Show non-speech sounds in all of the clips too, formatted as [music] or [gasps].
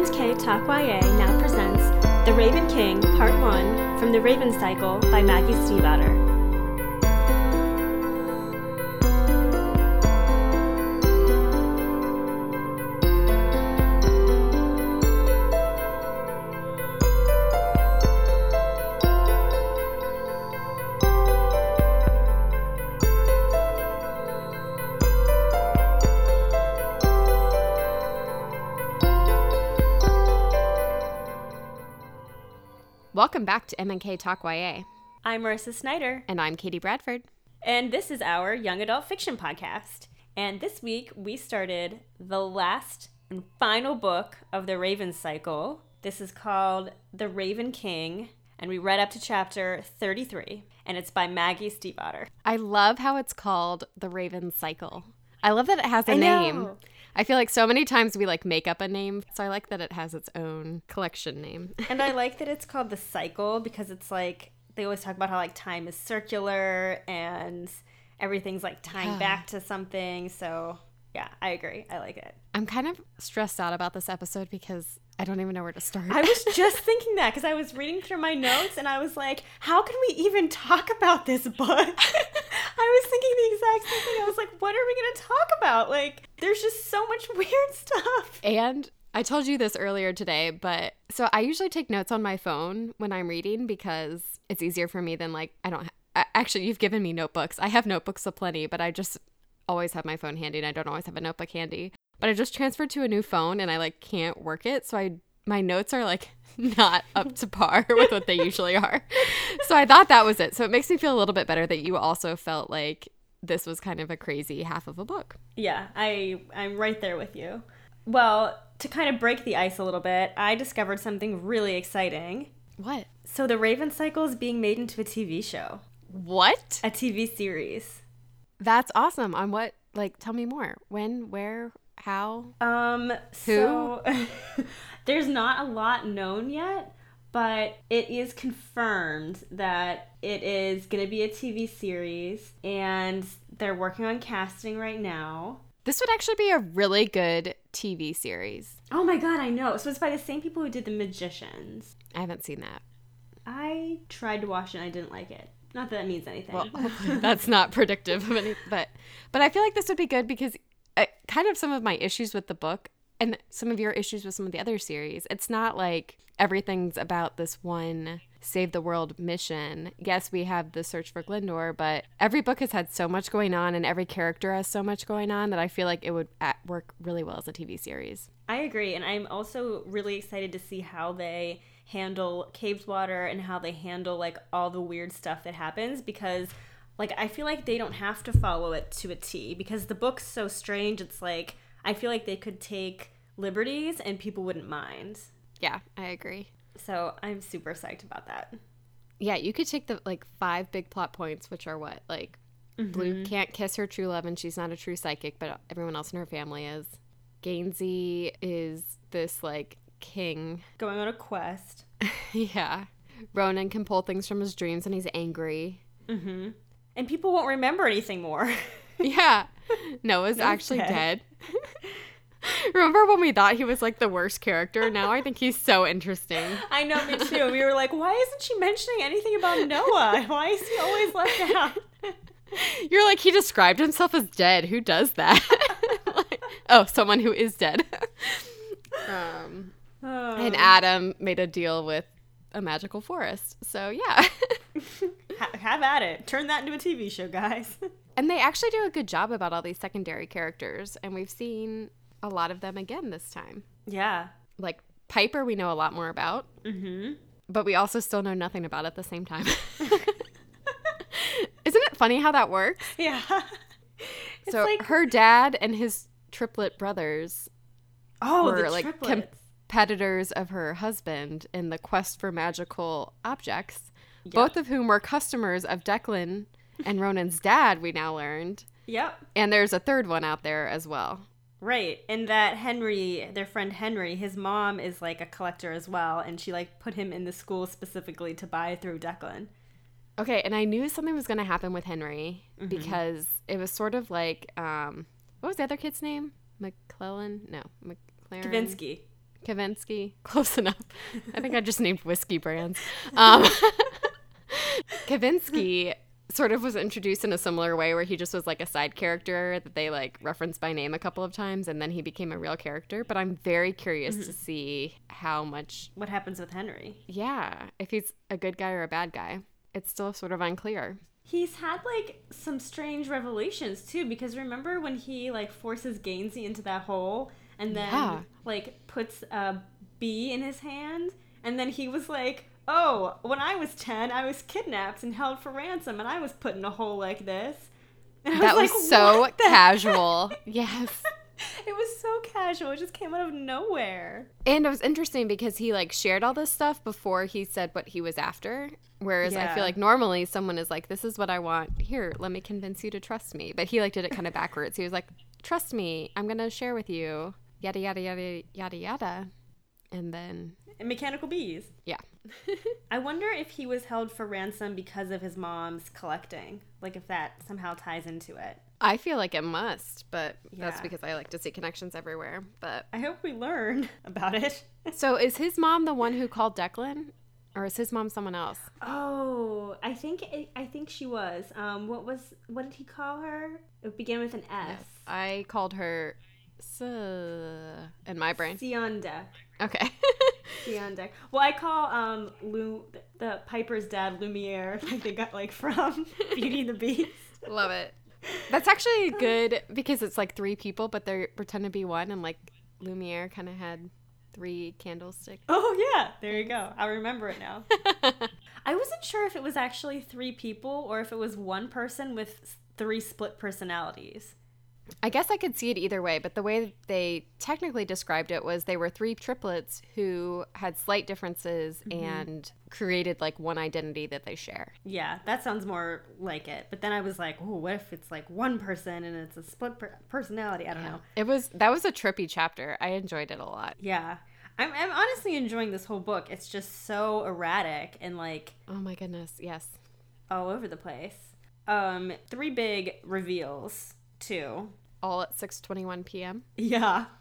M&K Talk YA now presents The Raven King Part 1 from The Raven Cycle by Maggie Stiefvater. Back to M&K Talk YA. I'm Marissa Snyder, And I'm Katie Bradford. and this is our young adult fiction podcast. And this week we started the last and final book of The Raven Cycle. This is called The Raven King, and we read up to chapter 33, and it's by Maggie Stiefvater. I love how it's called the Raven Cycle. I love that it has a name. I feel like so many times we like make up a name, so I like that it has its own collection name. [laughs] and I like that it's called the cycle because it's like they always talk about how like time is circular and everything's like tying back to something. So yeah, I agree. I like it. I'm kind of stressed out about this episode because I don't even know where to start. I was [laughs] just thinking that because I was reading through my notes and I was like, how can we even talk about this book? [laughs] I was thinking the exact same thing. I was like, what are we going to talk about? Like, there's just so much [laughs] weird stuff. And I told you this earlier today, but so I usually take notes on my phone when I'm reading because it's easier for me than like I don't ha- actually you've given me notebooks. I have notebooks aplenty, but I just always have my phone handy and I don't always have a notebook handy. But I just transferred to a new phone and I like can't work it, so I my notes are like [laughs] not up to par [laughs] with what they usually are. So I thought that was it. So it makes me feel a little bit better that you also felt like this was kind of a crazy half of a book. Yeah, I I'm right there with you. Well, to kind of break the ice a little bit, I discovered something really exciting. What? So the Raven Cycle is being made into a TV show, What? a TV series. That's awesome. On what? Like, tell me more. When? Where? How? Um, so [laughs] there's not a lot known yet, but it is confirmed that it is going to be a TV series, and they're working on casting right now. This would actually be a really good TV series. Oh my god, I know. So it's by the same people who did The Magicians. I haven't seen that. I tried to watch it and I didn't like it. Not that that means anything. Well, [laughs] [laughs] that's not predictive of anything, but but I feel like this would be good because uh, kind of some of my issues with the book and some of your issues with some of the other series. It's not like everything's about this one save the world mission. Yes, we have the search for Glendower, but every book has had so much going on and every character has so much going on that I feel like it would uh, work really well as a TV series. I agree, and I'm also really excited to see how they handle Cabeswater and how they handle like all the weird stuff that happens because like I feel like they don't have to follow it to a T because the book's so strange. It's like I feel like they could take liberties and people wouldn't mind. Yeah, I agree. So I'm super psyched about that. Yeah, you could take the like five big plot points, which are what? Like Blue can't kiss her true love and she's not a true psychic, but everyone else in her family is. Gansey is this like king. Going on a quest. [laughs] yeah. Ronan can pull things from his dreams and he's angry. Mm-hmm. And people won't remember anything more. [laughs] Yeah. [laughs] Noah's actually dead. [laughs] Remember when we thought he was like the worst character? Now I think he's so interesting. [laughs] I know, me too. We were like, why isn't she mentioning anything about Noah? Why is he always left out? You're like, he described himself as dead. Who does that? Like, oh, someone who is dead. um, and Adam made a deal with a magical forest. So, yeah. Ha- have at it. Turn that into a TV show, guys. And they actually do a good job about all these secondary characters. And we've seen a lot of them again this time. yeah. Like Piper, we know a lot more about, Mm-hmm. but we also still know nothing about at the same time. [laughs] Isn't it funny how that works? [laughs] Yeah. [laughs] It's so, like, her dad and his triplet brothers oh, were the like competitors of her husband in the quest for magical objects, both of whom were customers of Declan and Ronan's dad, we now learned. yep. And there's a third one out there as well. Right. And that Henry, their friend Henry, his mom is like a collector as well. And she like put him in the school specifically to buy through Declan. Okay, and I knew something was going to happen with Henry Mm-hmm. because it was sort of like um what was the other kid's name? McClellan? No, McLaren. Kavinsky. Kavinsky. [laughs] Close enough. I think I just named whiskey brands. Um, [laughs] Kavinsky [laughs] sort of was introduced in a similar way where he just was like a side character that they like referenced by name a couple of times and then he became a real character. But I'm very curious to mm-hmm. see how much, What happens with Henry? yeah, if he's a good guy or a bad guy. It's still sort of unclear. He's had like some strange revelations too, because remember when he like forces Gansey into that hole and then Yeah. like puts a bee in his hand, and then he was like, "Oh, when I was ten, I was kidnapped and held for ransom, and I was put in a hole like this." And That was, like, so [laughs] casual. yes. It was so casual. It just came out of nowhere. And it was interesting because he like shared all this stuff before he said what he was after. Whereas I feel like normally someone is like, "This is what I want. Here, let me convince you to trust me." But he like did it kind of backwards. He was like, "Trust me. I'm gonna share with you." Yada yada yada yada yada. And then And mechanical bees. yeah, [laughs] I wonder if he was held for ransom because of his mom's collecting. Like if that somehow ties into it. I feel like it must, but that's because I like to see connections everywhere. But I hope we learn [laughs] about it. [laughs] so is his mom the one who called Declan, or is his mom someone else? Oh, I think it, I think she was. Um, what was what did he call her? It began with an S. I called her. S- in my brain. Sionda. Okay. [laughs] Sionda. Well, I call um Lu the Piper's dad Lumiere, like they got like from [laughs] Beauty and the Beast. Love it. [laughs] That's actually good because it's like three people, but they pretend to be one, and like Lumiere kind of had three candlesticks. Oh yeah, there you go. I remember it now. I wasn't sure if it was actually three people or if it was one person with three split personalities. I guess I could see it either way, but the way they technically described it was they were three triplets who had slight differences and created like one identity that they share. Yeah, that sounds more like it. But then I was like, oh, what if it's like one person and it's a split per- personality? I don't know. It was that was a trippy chapter. I enjoyed it a lot. Yeah. I'm, I'm honestly enjoying this whole book. It's just so erratic and like Oh my goodness, yes. all over the place. Um, three big reveals too. All at 6:21 p.m. Yeah. [laughs]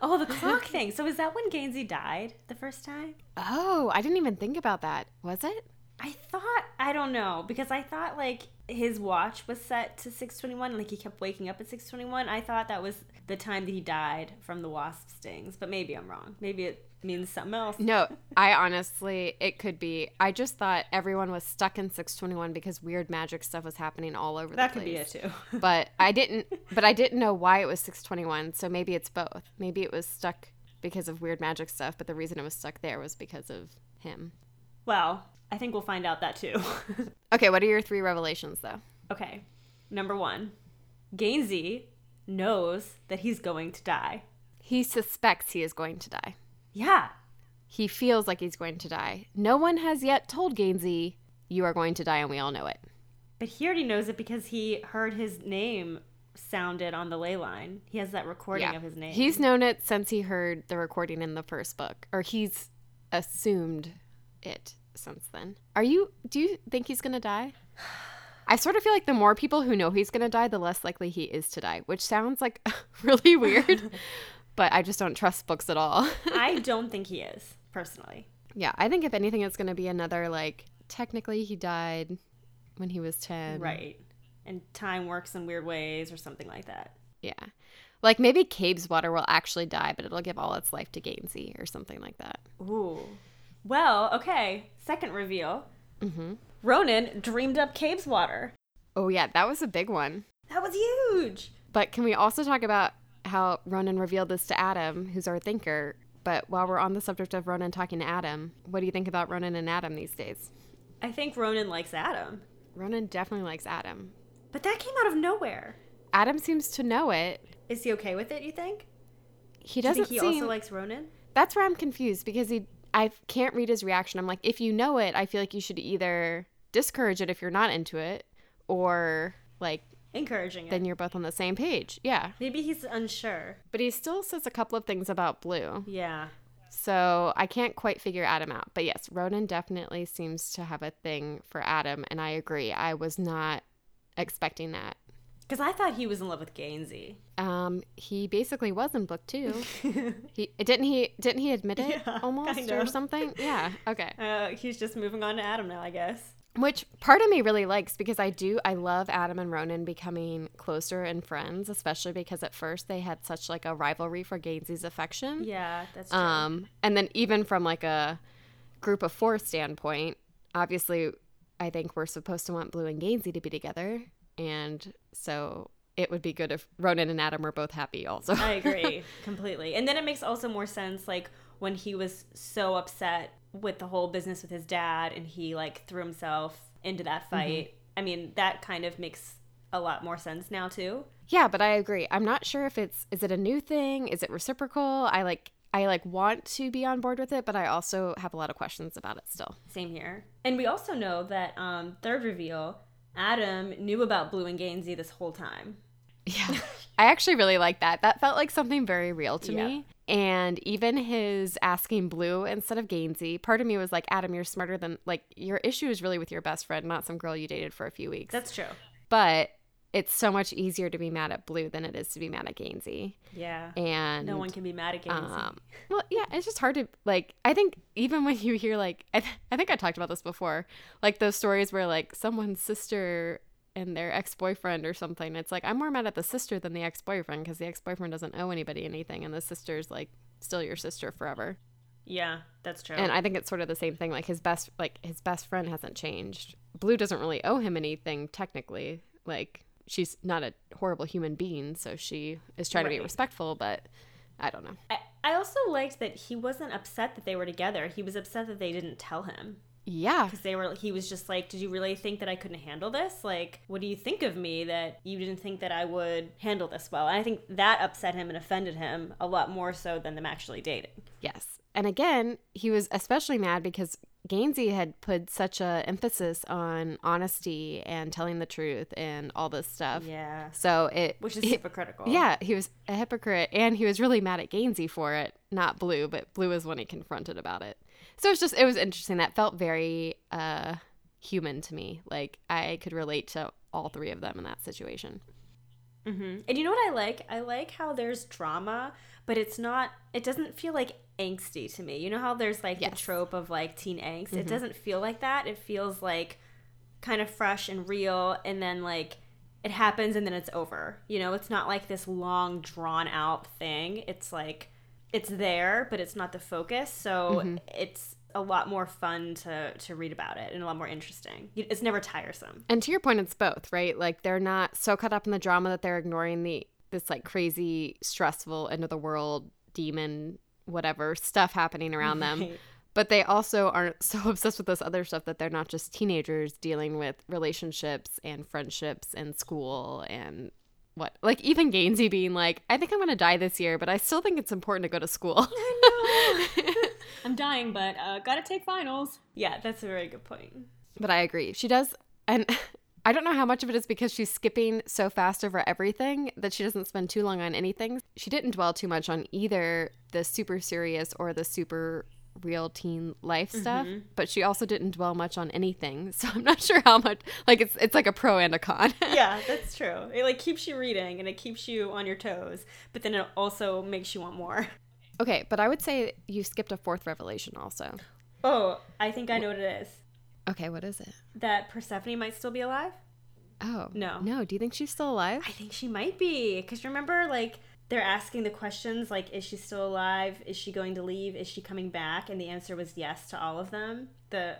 Oh, the clock thing. So is that when Gansey died the first time? Oh, I didn't even think about that. Was it? I thought I don't know because I thought like his watch was set to 6:21 like he kept waking up at 6:21. I thought that was the time that he died from the wasp stings, but maybe I'm wrong. Maybe it means something else. No, I honestly, it could be. I just thought everyone was stuck in 621 because weird magic stuff was happening all over That the place. That could be it too. [laughs] but I didn't. But I didn't know why it was 621. So maybe it's both. Maybe it was stuck because of weird magic stuff, but the reason it was stuck there was because of him. well, I think we'll find out that too. [laughs] Okay, what are your three revelations though? okay. Number 1. Gansey knows that he's going to die. He suspects he is going to die. Yeah. He feels like he's going to die. No one has yet told Gansey, you are going to die, and we all know it. But he already knows it because he heard his name sounded on the ley line. He has that recording of his name. He's known it since he heard the recording in the first book, or he's assumed it since then. Are you? Do you think he's gonna die? I sort of feel like the more people who know he's gonna die, the less likely he is to die, which sounds like [laughs] really weird, [laughs] but I just don't trust books at all. [laughs] I don't think he is, personally. yeah, I think if anything, it's gonna be another like technically he died when he was ten, Right. And time works in weird ways or something like that. Yeah. Like maybe Cabeswater will actually die, but it'll give all its life to Gansey or something like that. Ooh. Well, okay. Second reveal. Mm-hmm. Ronan dreamed up Cabeswater. Oh yeah, that was a big one. That was huge. But can we also talk about how Ronan revealed this to Adam, who's our thinker? But while we're on the subject of Ronan talking to Adam, what do you think about Ronan and Adam these days? I think Ronan likes Adam. Ronan definitely likes Adam. But that came out of nowhere. Adam seems to know it. Is he okay with it, you think? He Do you doesn't think he seem. also likes Ronan? That's where I'm confused because he. I can't read his reaction. I'm like, if you know it, I feel like you should either discourage it if you're not into it, or like Encouraging it. then you're both on the same page. Yeah. Maybe he's unsure. But he still says a couple of things about blue. Yeah. So I can't quite figure Adam out. But yes, Ronan definitely seems to have a thing for Adam. And I agree. I was not expecting that. Because I thought he was in love with Gansey. Um, he basically was in book two. [laughs] he didn't he didn't he admit it Yeah, almost or something? Yeah. Okay. [laughs] Uh, he's just moving on to Adam now, I guess. Which part of me really likes because I do I love Adam and Ronan becoming closer and friends, especially because at first they had such like a rivalry for Gansey's affection. Yeah, that's true. Um, and then even from like a group of four standpoint, obviously, I think we're supposed to want Blue and Gansey to be together, and so it would be good if Ronan and Adam were both happy. Also, I agree [laughs] completely. And then it makes also more sense like when he was so upset with the whole business with his dad and he like threw himself into that fight. I mean, that kind of makes a lot more sense now too. yeah, but I agree. I'm not sure if it's is it a new thing? Is it reciprocal? I like I like want to be on board with it, but I also have a lot of questions about it still. Same here. And we also know that um third reveal, Adam knew about Blue and Gansey this whole time. Yeah. [laughs] I actually really like that. That felt like something very real to Yeah. me. And even his asking Blue instead of Gansey, part of me was like, Adam, you're smarter than, like, your issue is really with your best friend, not some girl you dated for a few weeks. That's true. but it's so much easier to be mad at Blue than it is to be mad at Gansey. Yeah. And no one can be mad at Gansey. um, well, yeah, it's just hard to like. I think even when you hear like, I, th- I think I talked about this before, like those stories where like someone's sister and their ex boyfriend or something. It's like I'm more mad at the sister than the ex boyfriend because the ex boyfriend doesn't owe anybody anything, and the sister's like still your sister forever. yeah, that's true. And I think it's sort of the same thing. Like his best, like his best friend hasn't changed. Blue doesn't really owe him anything technically. Like she's not a horrible human being, so she is trying to be respectful. But I don't know. I, I also liked that he wasn't upset that they were together. He was upset that they didn't tell him. Yeah, because they were he was just like did you really think that i couldn't handle this? Like what do you think of me that you didn't think that i would handle this well? And i think that upset him and offended him a lot more so than them actually dating. Yes. And again, he was especially mad because Gansey had put such a emphasis on honesty and telling the truth and all this stuff. yeah. So it which is it- hypocritical. Yeah, he was a hypocrite. And he was really mad at Gansey for it, not Blue, but Blue was when he confronted about it. So it's just it was interesting. That felt very uh human to me. Like I could relate to all three of them in that situation. hmm and you know what i like? I like how there's drama but it's not it doesn't feel like angsty to me. You know how there's like the trope of like teen angst? It doesn't feel like that. It feels like kind of fresh and real and then like it happens and then it's over. You know it's not like this long drawn out thing. It's like it's there but it's not the focus. So mm-hmm. it's a lot more fun to to read about it and a lot more interesting. It's never tiresome. And to your point, it's both, right? Like they're not so caught up in the drama that they're ignoring the this like crazy, stressful end of the world demon whatever stuff happening around [laughs] them. But they also aren't [laughs] so obsessed with this other stuff that they're not just teenagers dealing with relationships and friendships and school and what like even Gansey being like, I think I'm gonna die this year, but I still think it's important to go to school. [laughs] i'm dying but uh gotta take finals yeah that's a very good point But I agree. She does, and [laughs] I don't know how much of it is because she's skipping so fast over everything that she doesn't spend too long on anything. She didn't dwell too much on either the super serious or the super real teen life stuff, mm-hmm. but she also didn't dwell much on anything. [laughs] So I'm not sure how much. Like it's it's like a pro and a con. [laughs] yeah, that's true. It like keeps you reading and it keeps you on your toes, but then it also makes you want more. okay, but I would say you skipped a fourth revelation also. Oh, I think I know what it is. Okay, what is it? That Persephone might still be alive? Oh No. no. Do you think she's still alive? I think she might be. Cause remember, like they're asking the questions like, is she still alive? Is she going to leave? Is she coming back? And the answer was yes to all of them. The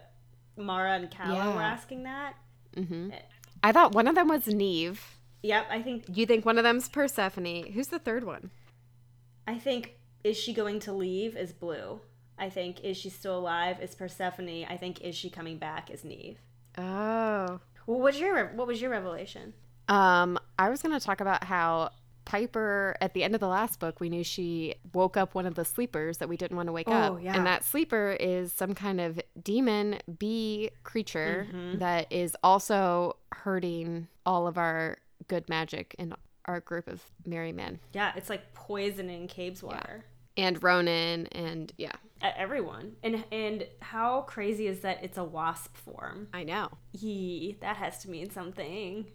Maura and Calla Yeah. were asking that. Mm-hmm. I thought one of them was Neeve. Yep, I think You think one of them's Persephone? Who's the third one? I think is she going to leave is Blue. I think is she still alive is Persephone. I think is she coming back is Neeve. Oh. Well, what's your what was your revelation? Um, I was going to talk about how Piper, at the end of the last book, we knew she woke up one of the sleepers that we didn't want to wake Oh, up. yeah. And that sleeper is some kind of demon bee creature Mm-hmm. that is also hurting all of our good magic in our group of merry men. Yeah, it's like poisoning Cabeswater. And Ronan, and yeah, everyone. And and how crazy is that it's a wasp form? I know. Yee, that has to mean something.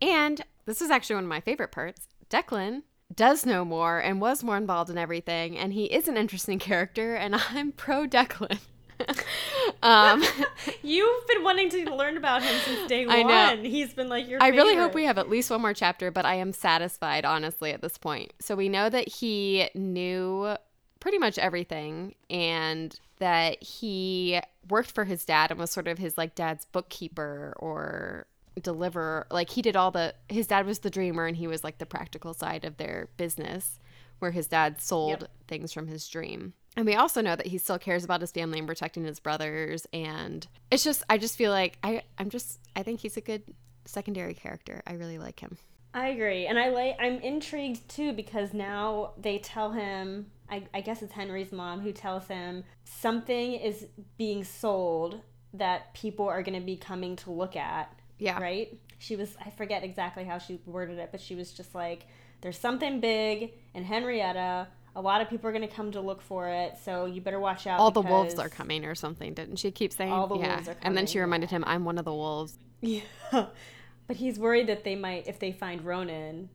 And this is actually one of my favorite parts. Declan does know more and was more involved in everything, and he is an interesting [laughs] character, and I'm pro Declan. [laughs] um, [laughs] You've been wanting to learn about him since day one. I know. He's been like your. I really hope we have at least one more chapter, but I am satisfied, honestly, at this point. So we know that he knew pretty much everything, and that he worked for his dad and was sort of his like dad's bookkeeper or deliverer. Like he did all the. His dad was the dreamer, and he was like the practical side of their business, where his dad sold yep. things from his dream. And we also know that he still cares about his family and protecting his brothers. And it's just, I just feel like I, I'm just, I think he's a good secondary character. I really like him. I agree, and I like. I'm intrigued too because now they tell him. I, I guess it's Henry's mom who tells him something is being sold that people are going to be coming to look at. Yeah. Right. She was. I forget exactly how she worded it, but she was just like, "There's something big in Henrietta a lot of people are going to come to look for it, so you better watch out. All the wolves are coming, or something, didn't she keep saying? All the yeah. wolves are coming. And then she reminded him, "I'm one of the wolves." Yeah, [laughs] but he's worried that they might, if they find Ronan,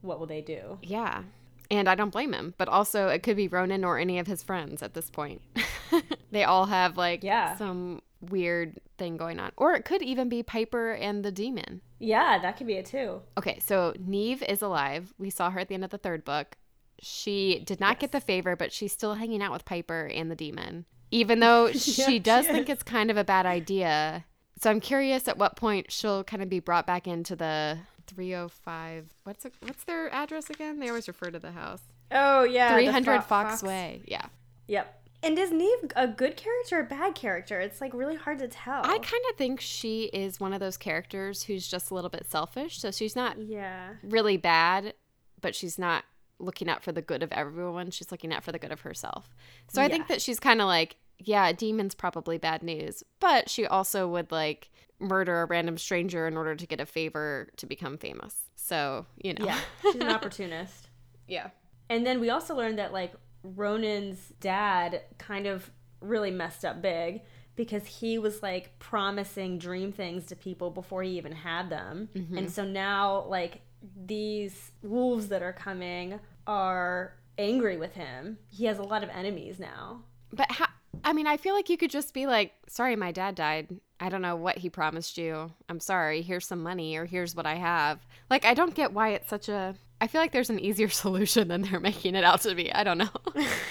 what will they do? Yeah, and I don't blame him. But also, it could be Ronan or any of his friends at this point. [laughs] they all have like yeah. some weird thing going on, or it could even be Piper and the demon. Yeah, that could be it too. Okay, so Neeve is alive. We saw her at the end of the third book she did not yes. get the favor, but she's still hanging out with Piper and the demon, even though [laughs] she yeah, does she think it's kind of a bad idea. So I'm curious at what point she'll kind of be brought back into the 305. What's it, what's their address again? They always refer to the house. Oh yeah, 300 Fo- Fox, Fox Way. Yeah. Yep. And is Neeve a good character or a bad character? It's like really hard to tell. I kind of think she is one of those characters who's just a little bit selfish. So she's not yeah really bad, but she's not looking out for the good of everyone. She's looking out for the good of herself. So I think that she's kind of like, yeah, demon's probably bad news, but she also would like murder a random stranger in order to get a favor to become famous. So, you know. Yeah, she's an [laughs] opportunist. yeah. And then we also learned that like Ronan's dad kind of really messed up big because he was like promising dream things to people before he even had them. Mm-hmm. And so now like these wolves that are coming are angry with him. He has a lot of enemies now. But how, I mean, I feel like you could just be like, sorry, my dad died. I don't know what he promised you. I'm sorry. Here's some money or here's what I have. Like, I don't get why it's such a. I feel like there's an easier [laughs] solution than they're making it out to be. I don't know.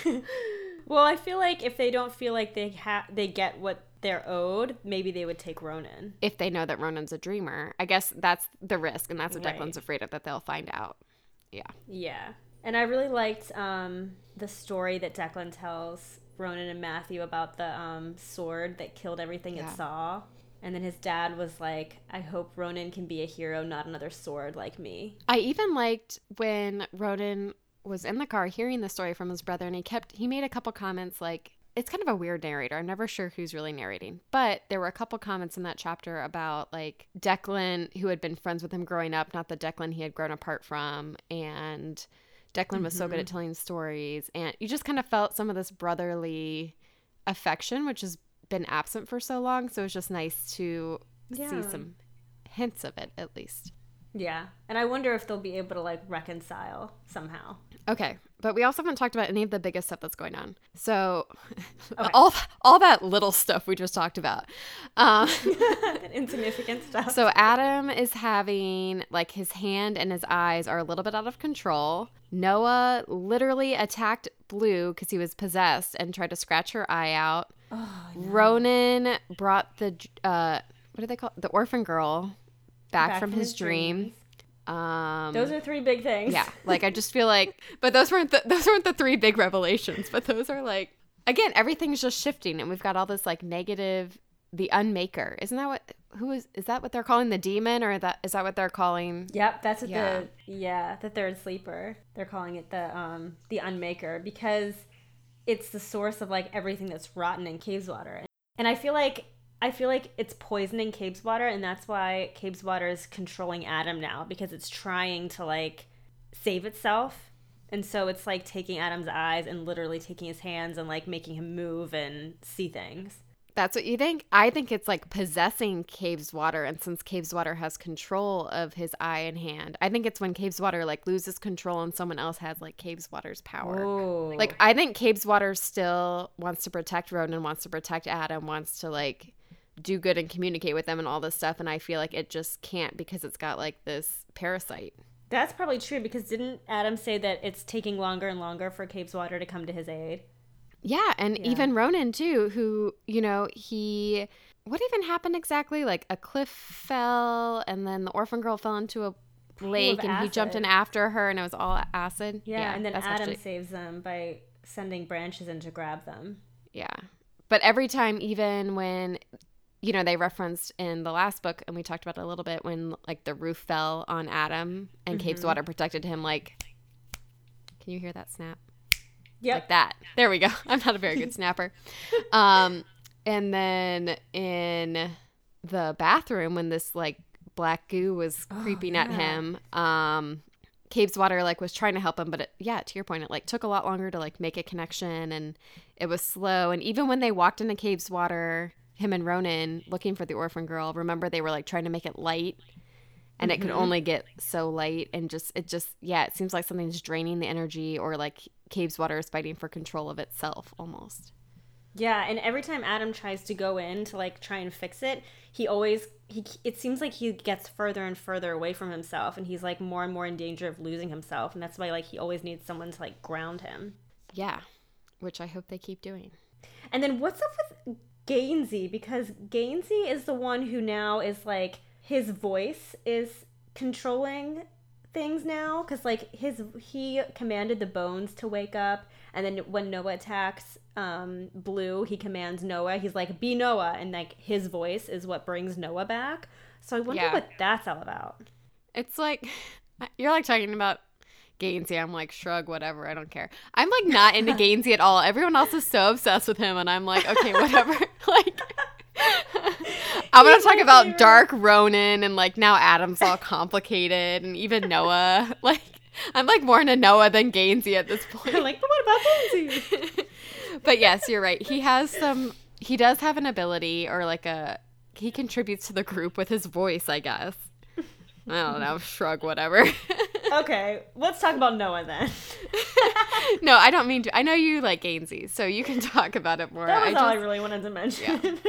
[laughs] well, I feel like if they don't feel like they have, they get what they're owed, maybe they would take Ronan. If they know that Ronan's a dreamer. I guess that's the risk, and that's what right. Declan's afraid of that they'll find out. Yeah. Yeah. And I really liked um, the story that Declan tells Ronan and Matthew about the um, sword that killed everything yeah. it saw. And then his dad was like, I hope Ronan can be a hero, not another sword like me. I even liked when Ronan was in the car hearing the story from his brother and he kept he made a couple comments like it's kind of a weird narrator. I'm never sure who's really narrating. But there were a couple comments in that chapter about like Declan, who had been friends with him growing up, not the Declan he had grown apart from. And Declan was mm-hmm. so good at mm-hmm. telling stories. And you just kind of felt some of this brotherly affection, which has been absent for so long. So it's just nice to yeah. see some hints of it at least. Yeah. And I wonder if they'll be able to like reconcile somehow. Okay. But we also haven't talked about any of the biggest stuff that's going on. So [laughs] okay. all all that little stuff we just talked about. Um, [laughs] insignificant stuff. So Adam is having like his hand and his eyes are a little bit out of control. Noah literally attacked Blue because he was possessed and tried to scratch her eye out. Oh, no. Ronan brought the uh, what do they call it? the orphan girl back, back from, from, his, his dream. dreams. Um, those are three big things. Yeah, like I just feel like, [laughs] but those weren't the, those weren't the three big revelations. But those are like, again, everything's just shifting, and we've got all this like negative. The unmaker, isn't that what? Who is? Is that what they're calling the demon, or that is that what they're calling? Yep, that's what yeah. the yeah the third sleeper. They're calling it the um the unmaker because it's the source of like everything that's rotten in Cabeswater, and I feel like I feel like it's poisoning Cabeswater, and that's why Cabeswater is controlling Adam now because it's trying to like save itself. And so it's like taking Adam's eyes and literally taking his hands and like making him move and see things. That's what you think? I think it's like possessing Cabeswater. And since Cabeswater has control of his eye and hand, I think it's when Cabeswater like loses control and someone else has like Cabeswater's power. Ooh. Like I think Cabeswater still wants to protect Ronan, wants to protect Adam, wants to like do good and communicate with them and all this stuff. And I feel like it just can't because it's got like this parasite. That's probably true because didn't Adam say that it's taking longer and longer for Cabeswater to come to his aid? Yeah, and Yeah. even Ronan too, who, you know, he what even happened exactly? Like a cliff fell and then the orphan girl fell into a lake and he jumped in after her and it was all acid. Yeah, and then Adam actually- saves them by sending branches in to grab them. Yeah. But every time even when you know, they referenced in the last book and we talked about it a little bit when like the roof fell on Adam and Cave's Mm-hmm. water protected him like Can you hear that snap? Yep. like that. There we go. [laughs] I'm not a very good [laughs] snapper. Um, and then in the bathroom, when this like black goo was creeping at yeah. him, um, Cabeswater like was trying to help him, but it, yeah, to your point, it like took a lot longer to like make a connection, and it was slow. And even when they walked into Cabeswater, him and Ronan looking for the orphan girl, remember they were like trying to make it light. And it could mm-hmm. only get so light, and just it just yeah, it seems like something's draining the energy, or like Cabeswater is fighting for control of itself almost. Yeah, and every time Adam tries to go in to like try and fix it, he always he it seems like he gets further and further away from himself and he's like more and more in danger of losing himself and that's why like he always needs someone to like ground him. Yeah, which I hope they keep doing. And then what's up with Gansey because Gansey is the one who now is like his voice is controlling things now cuz like his he commanded the bones to wake up and then when Noah attacks um Blue he commands Noah he's like be Noah and like his voice is what brings Noah back. So I wonder Yeah. what that's all about. It's like [laughs] you're like talking about Gansey. I'm like shrug, whatever. I don't care. I'm like not into [laughs] Gansey at all. Everyone else is so obsessed with him, and I'm like, okay, whatever. [laughs] [laughs] like. I'm gonna talk about favorite. Dark Ronan and like now Adam's all complicated and even Noah. Like I'm like more into Noah than Gansey at this point. Like, but what about Gansey? but yes, you're right. He has some. He does have an ability, or like a. He contributes to the group with his voice, I guess. I don't know. Shrug, whatever. [laughs] okay, let's talk about Noah then. [laughs] no, I don't mean to. I know you like Gansey, so you can [laughs] talk about it more. That I was all I really wanted to mention.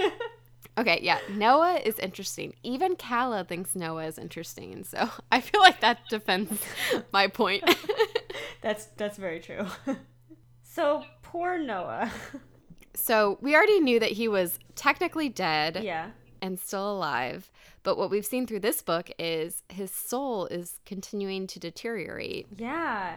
okay, yeah. Noah is interesting. Even Calla thinks Noah is interesting, so I feel like that defends my point. That's that's very true. so poor Noah. so we already knew that he was technically dead. yeah. And still alive. But what we've seen through this book is his soul is continuing to deteriorate. Yeah.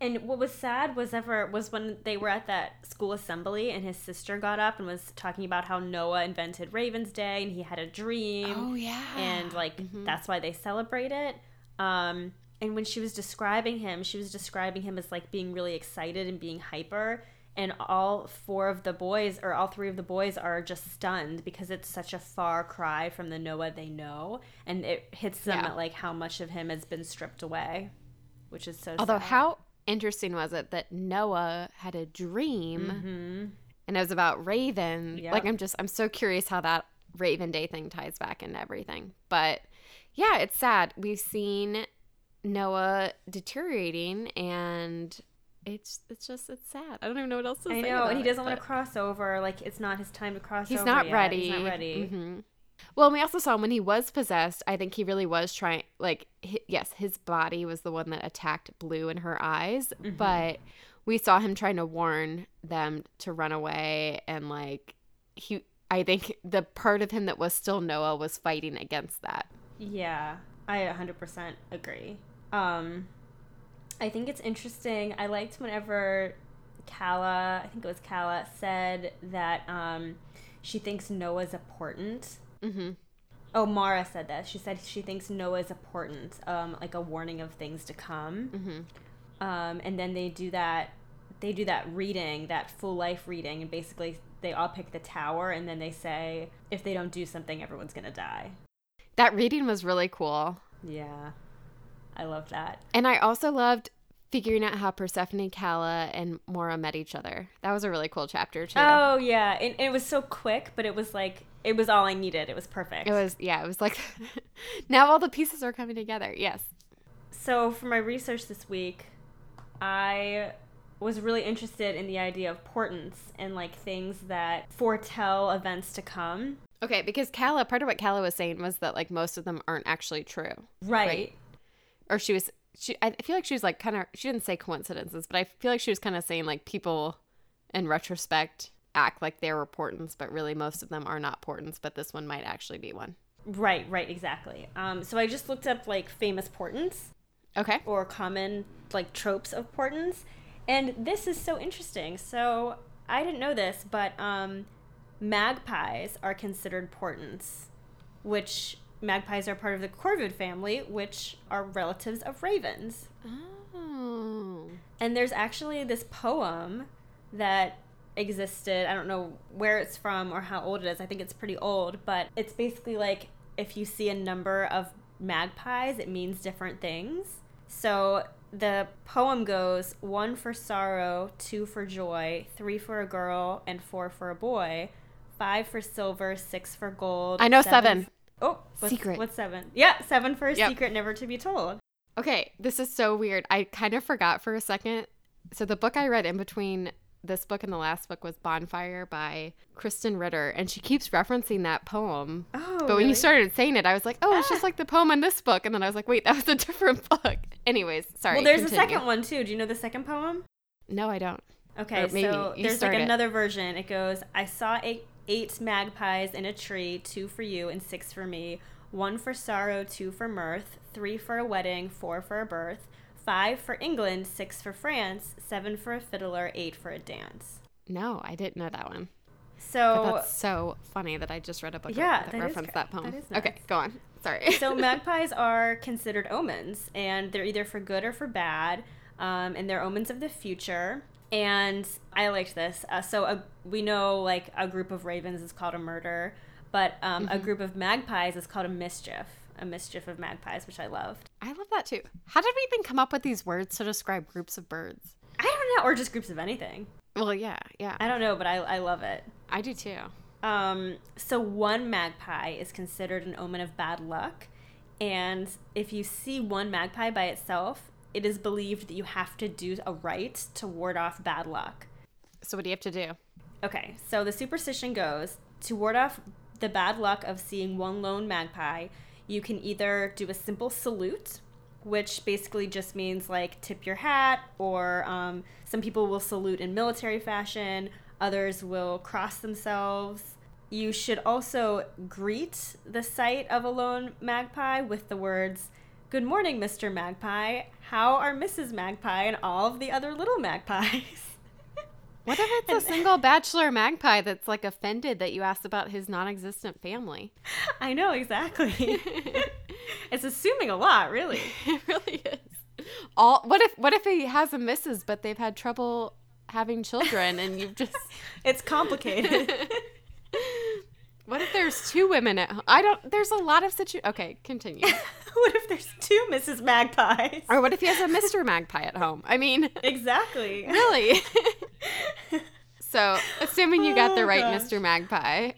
And what was sad was ever was when they were at that school assembly and his sister got up and was talking about how Noah invented Raven's Day and he had a dream. Oh yeah. and like that's why they celebrate it. Um, and when she was describing him, she was describing him as like being really excited and being hyper. And all four of the boys, or all three of the boys, are just stunned because it's such a far cry from the Noah they know, and it hits them Yeah. at like how much of him has been stripped away, which is so. Although sad. how interesting was it that Noah had a dream Mhm. and it was about Raven? Yep. Like I'm just I'm so curious how that Raven Day thing ties back into everything. But yeah, it's sad. We've seen Noah deteriorating and it's it's just it's sad. I don't even know what else to I say. know, about and he doesn't want to cross over. Like it's not his time to cross He's over. not yet. ready. He's not ready. Mm-hmm. Well, and we also saw him when he was possessed. I think he really was trying. Like, yes, his body was the one that attacked Blue in her eyes, Mm-hmm. but we saw him trying to warn them to run away, and like he. I think the part of him that was still Noah was fighting against that. Yeah, I 100% agree. Um, I think it's interesting. I liked whenever Calla, I think it was Calla, said that um, she thinks Noah's important. Mm-hmm. Oh, Maura said that. She said she thinks Noah's important, um, like a warning of things to come. Mm-hmm. Um, and then they do that. They do that reading, that full life reading, and basically they all pick the tower, and then they say if they don't do something, everyone's gonna die. That reading was really cool. Yeah, I love that. And I also loved figuring out how Persephone, Calla, and Maura met each other. That was a really cool chapter too. Oh yeah, it, it was so quick, but it was like it was all I needed. It was perfect. It was yeah, it was like [laughs] now all the pieces are coming together. Yes. So for my research this week, I was really interested in the idea of portents and like things that foretell events to come. Okay, because Calla, part of what Calla was saying was that like most of them aren't actually true. Right. Right. Or she was she I feel like she was like kind of she didn't say coincidences, but I feel like she was kind of saying like people in retrospect act like they're portents, but really most of them are not portents, but this one might actually be one. Right, right, exactly. Um, so I just looked up like famous portents Okay. or common like tropes of portents, and this is so interesting. So I didn't know this, but um, magpies are considered portents, which magpies are part of the corvid family, which are relatives of ravens. Oh. And there's actually this poem that existed. I don't know where it's from or how old it is. I think it's pretty old, but it's basically like if you see a number of magpies, it means different things. So the poem goes one for sorrow, two for joy, three for a girl, and four for a boy, five for silver, six for gold. I know seven. Oh, what's, Secret. What's seven? Yeah, seven for a Yep. secret never to be told. Okay, this is so weird. I kind of forgot for a second. So the book I read in between this book and the last book was Bonfire by Krysten Ritter, and she keeps referencing that poem. Oh, but when really? you started saying it, I was like, "Oh, it's just Ah. like the poem in this book," and then I was like, "Wait, that was a [laughs] different book." Anyways, sorry. well, there's a second one too. Do you know the second poem? No, I don't. Okay, so there's like it. another version. It goes, I saw eight, eight magpies in a tree, two for you and six for me, one for sorrow, two for mirth, three for a wedding, four for a birth, five for England, six for France, seven for a fiddler, eight for a dance. No, I didn't know that one. But So, that's so funny that I just read a book Yeah, that, that referenced that poem. that is Okay, go on. Sorry. so [laughs] magpies are considered omens, and they're either for good or for bad, um, and they're omens of the future. And I liked this. Uh, so a, we know like a group of ravens is called a murder, but um, Mm-hmm. a group of magpies is called a mischief. A mischief of magpies, which I loved. I love that too. How did we even come up with these words to describe groups of birds? I don't know, or just groups of anything. Well, yeah, yeah. I don't know, but I, I love it. I do too. Um, so one magpie is considered an omen of bad luck, and if you see one magpie by itself, it is believed that you have to do a rite to ward off bad luck. So what do you have to do? Okay, so the superstition goes to ward off the bad luck of seeing one lone magpie, you can either do a simple salute, which basically just means like tip your hat, or um, some people will salute in military fashion, others will cross themselves. You should also greet the sight of a lone magpie with the words, Good morning, Mr. Magpie. How are Mrs. Magpie and all of the other little magpies? [laughs] What if it's a single bachelor magpie that's like offended that you asked about his non-existent family? [laughs] I know exactly. [laughs] it's assuming a lot, really. it really is. All what if what if he has a missus but they've had trouble having children and you've just It's complicated. What if there's two women at home? I don't there's a lot of situ Okay, continue. [laughs] what if there's two Mrs. Magpies? or what if he has a Mr. Magpie at home? I mean, [laughs] Exactly. really? [laughs] so, assuming you got the Oh, right gosh. Mr. Magpie.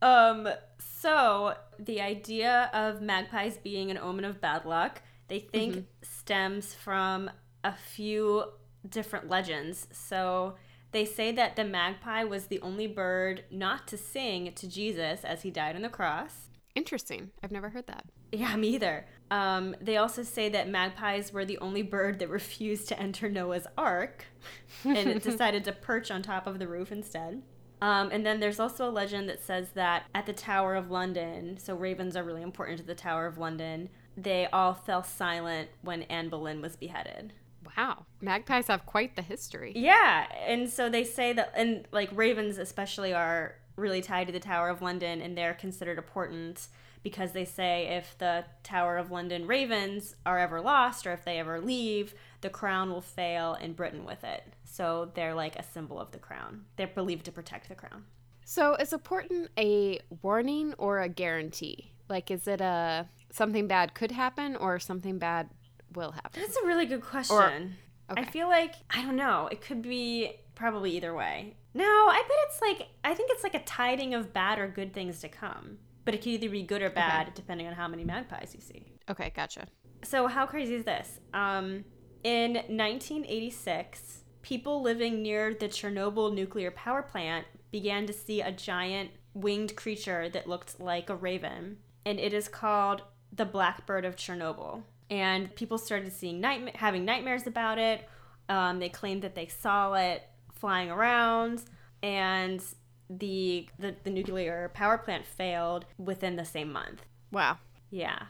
Um, so the idea of magpies being an omen of bad luck, they think stems from a few different legends. So they say that the magpie was the only bird not to sing to Jesus as he died on the cross. Interesting. I've never heard that. Yeah, me either. Um, they also say that magpies were the only bird that refused to enter Noah's Ark [laughs] and it decided to perch on top of the roof instead. Um, and then there's also a legend that says that at the Tower of London, so ravens are really important to the Tower of London, they all fell silent when Anne Boleyn was beheaded. Wow. Magpies have quite the history. Yeah, and so they say that, and like ravens especially are really tied to the Tower of London, and they're considered important because they say if the Tower of London ravens are ever lost or if they ever leave, the crown will fail and Britain with it. So they're like a symbol of the crown. They're believed to protect the crown. So, is a portent a warning or a guarantee? Like, is it a something bad could happen or something bad will happen? That's a really good question. I okay. feel like I don't know. It could be probably either way. No, I bet it's like I think it's like a tiding of bad or good things to come. But it could either be good or bad depending on how many magpies you see. Okay, gotcha. So how crazy is this? Um, in 1986, people living near the Chernobyl nuclear power plant began to see a giant winged creature that looked like a raven, and it is called the blackbird of Chernobyl. And people started seeing night having nightmares about it. Um, they claimed that they saw it flying around, and the, the the nuclear power plant failed within the same month. Wow, Yeah.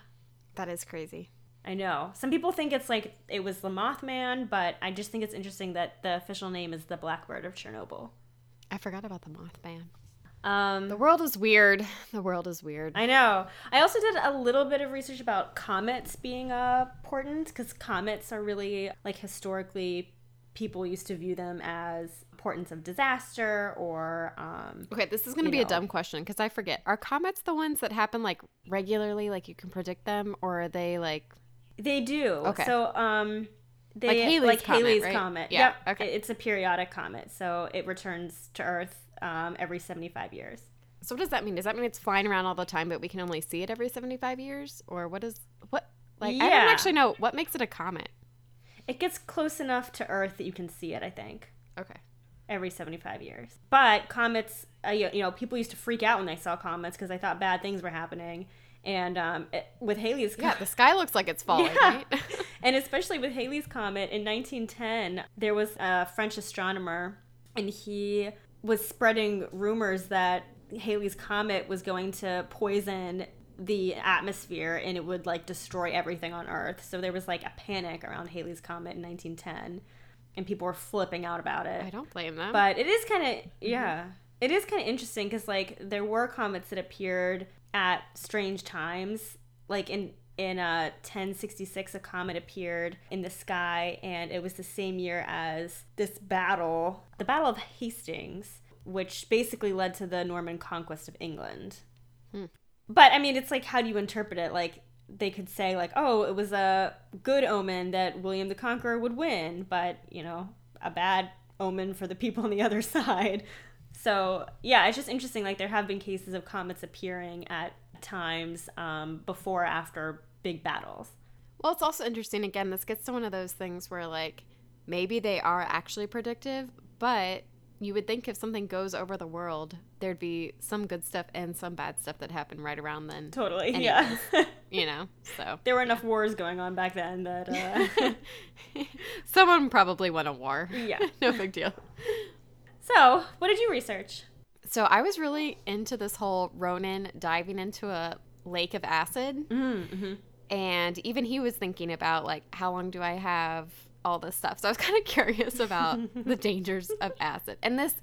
that is crazy. I know. Some people think it's like it was the Mothman, but I just think it's interesting that the official name is the Blackbird of Chernobyl. I forgot about the Mothman. Um, The world is weird. [laughs] The world is weird. I know. I also did a little bit of research about comets being uh, important because comets are really like historically people used to view them as portents of disaster or um, Okay, this is going to be a dumb question because I forget. Are comets the ones that happen like regularly, like you can predict them, or are they like They do. Okay. So, um, they Like Halley's like Comet, Halley's right? comet. Yeah, Yep. okay. It's a periodic comet, so it returns to Earth um, every seventy-five years. So what does that mean? Does that mean it's flying around all the time, but we can only see it every seventy-five years, or what is what? Like I don't actually know what makes it a comet. It gets close enough to Earth that you can see it. I think Okay. every seventy-five years. But comets, uh, you, you know, people used to freak out when they saw comets because they thought bad things were happening. And um, it, with Halley's Yeah, the sky looks like it's falling, Yeah. right? [laughs] [laughs] and especially with Halley's Comet in 1910, there was a French astronomer, and he was spreading rumors that Halley's Comet was going to poison the atmosphere and it would like destroy everything on Earth. So there was like a panic around Halley's Comet in 1910, and people were flipping out about it. I don't blame them. But it is kind of mm-hmm. yeah, it is kind of interesting because like there were comets that appeared at strange times. Like in in uh 1066, a comet appeared in the sky, and it was the same year as this battle, the Battle of Hastings, which basically led to the Norman conquest of England. Hmm. But I mean, it's like how do you interpret it? Like they could say like, oh, it was a good omen that William the Conqueror would win, but you know, a bad omen for the people on the other [laughs] side. So yeah, it's just interesting. Like there have been cases of comets appearing at times um, before after big battles. Well, it's also interesting. Again, this gets to one of those things where, like, maybe they are actually predictive, but you would think if something goes over the world, there'd be some good stuff and some bad stuff that happened right around then. Totally, Anyways. yeah. [laughs] You know, so [laughs] there were enough wars going on back then that uh, [laughs] someone probably won a war. yeah. no big deal. So, what did you research? So I was really into this whole Ronan diving into a lake of acid. Mm-hmm. And even he was thinking about like how long do i have all this stuff? So i was [laughs] kind of curious about the [laughs] dangers of acid. And this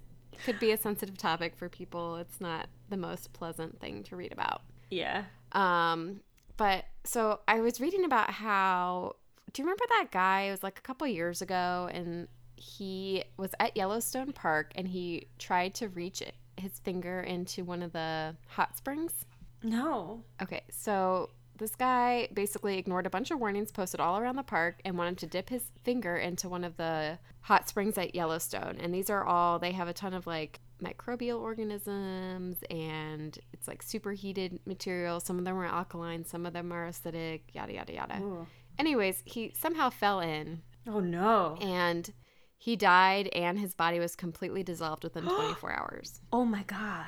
could be a sensitive topic for people. It's not the most pleasant thing to read about. Yeah. um but so i was reading about how do you remember that guy? It was like a couple years ago and he was at yellowstone park and he tried to reach his finger into one of the hot springs. No. Okay, so this guy basically ignored a bunch of warnings posted all around the park and wanted to dip his finger into one of the hot springs at Yellowstone. And these are all, they have a ton of like microbial organisms and it's like superheated material. Some of them are alkaline, some of them are acidic, yada, yada, yada. Ooh. Anyways, he somehow fell in Oh no. and he died and his body was completely dissolved within [gasps] 24 hours. Oh my god.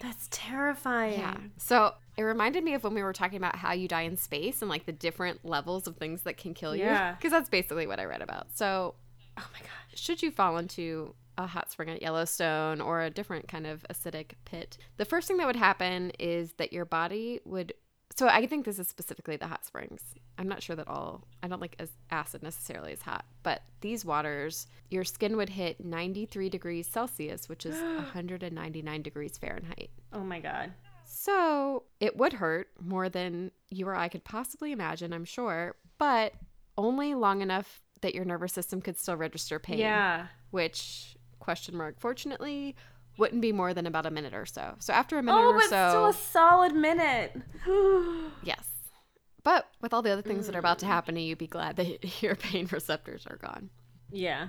That's terrifying. Yeah. So it reminded me of when we were talking about how you die in space and like the different levels of things that can kill you. Yeah. Because that's basically what I read about. So Oh my gosh. should you fall into a hot spring at Yellowstone or a different kind of acidic pit, the first thing that would happen is that your body would. So I think this is specifically the hot springs. I'm not sure that all. I don't like as acid necessarily is hot, but these waters, your skin would hit 93 degrees Celsius, which is [gasps] 199 degrees Fahrenheit. Oh my god. So it would hurt more than you or I could possibly imagine, I'm sure, but only long enough that your nervous system could still register pain. Yeah. Which, question mark, fortunately, wouldn't be more than about a minute or so. So after a minute Oh, or but so. still a solid minute. [sighs] yes. But with all the other things that are about to mm. happen to you, be glad that [laughs] your pain receptors are gone. Yeah.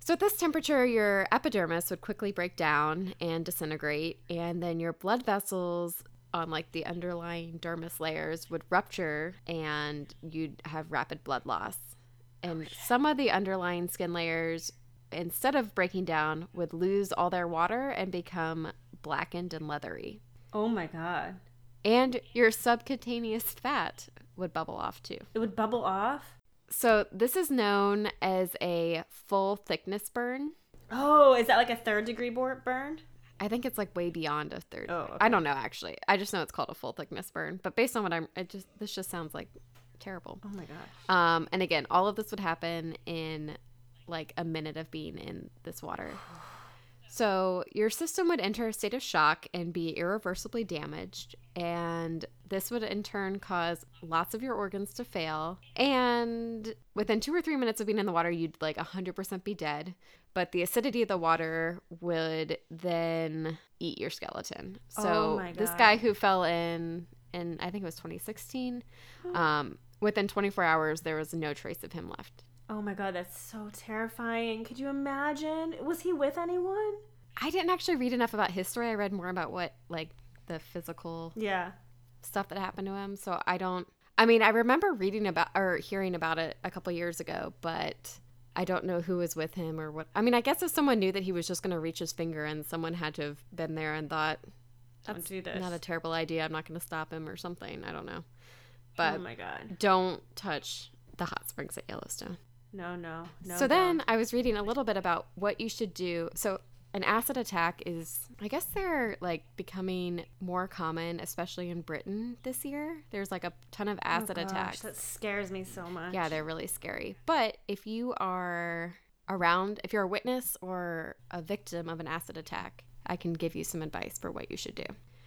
So at this temperature, your epidermis would quickly break down and disintegrate, and then your blood vessels on like the underlying dermis layers would rupture and you'd have rapid blood loss. And oh, some of the underlying skin layers, instead of breaking down, would lose all their water and become blackened and leathery. Oh my god. And your subcutaneous fat would bubble off too. It would bubble off? So, this is known as a full thickness burn. Oh, is that like a third degree burn? I think it's like way beyond a third. Oh, okay. I don't know actually. I just know it's called a full thickness burn. But based on what I'm, it just this just sounds like terrible. Oh my gosh. Um, and again, all of this would happen in like a minute of being in this water. So your system would enter a state of shock and be irreversibly damaged, and this would in turn cause lots of your organs to fail. And within two or three minutes of being in the water, you'd like 100% be dead. But the acidity of the water would then eat your skeleton. So Oh this guy who fell in, and I think it was 2016, [gasps] um, within 24 hours, there was no trace of him left. Oh my god, that's so terrifying. Could you imagine? Was he with anyone? I didn't actually read enough about his story. I read more about what like the physical Yeah. stuff that happened to him. So I don't. I mean, I remember reading about or hearing about it a couple years ago, but I don't know who was with him or what. I mean, I guess if someone knew that he was just going to reach his finger and someone had to have been there and thought Don't that's do this. not a terrible idea. I'm not going to stop him or something. I don't know. Oh but oh my god. don't touch the hot springs at Yellowstone. No, no, no. so no. then I was reading a little bit about what you should do. So an acid attack is, I guess they're like becoming more common, especially in Britain this year. There's like a ton of Oh acid gosh, attacks. That scares me so much. Yeah, they're really scary. But if you are around, if you're a witness or a victim of an acid attack, I can give you some advice for what you should do.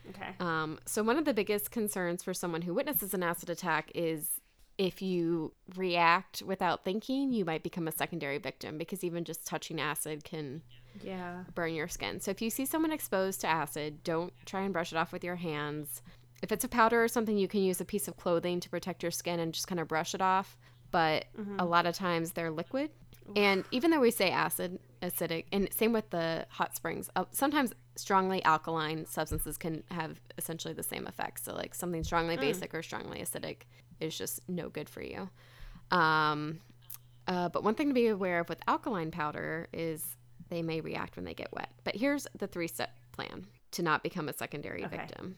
Okay. Um, so, one of the biggest concerns for someone who witnesses an acid attack is if you react without thinking, you might become a secondary victim because even just touching acid can Yeah. burn your skin. So, if you see someone exposed to acid, don't try and brush it off with your hands. If it's a powder or something, you can use a piece of clothing to protect your skin and just kind of brush it off. But a lot of times they're liquid. And even though we say acid, acidic, and same with the hot springs, uh, sometimes strongly alkaline substances can have essentially the same effect. So, like something strongly basic or strongly acidic is just no good for you. Um, uh, but one thing to be aware of with alkaline powder is they may react when they get wet. But here's the three step plan to not become a secondary Okay. victim.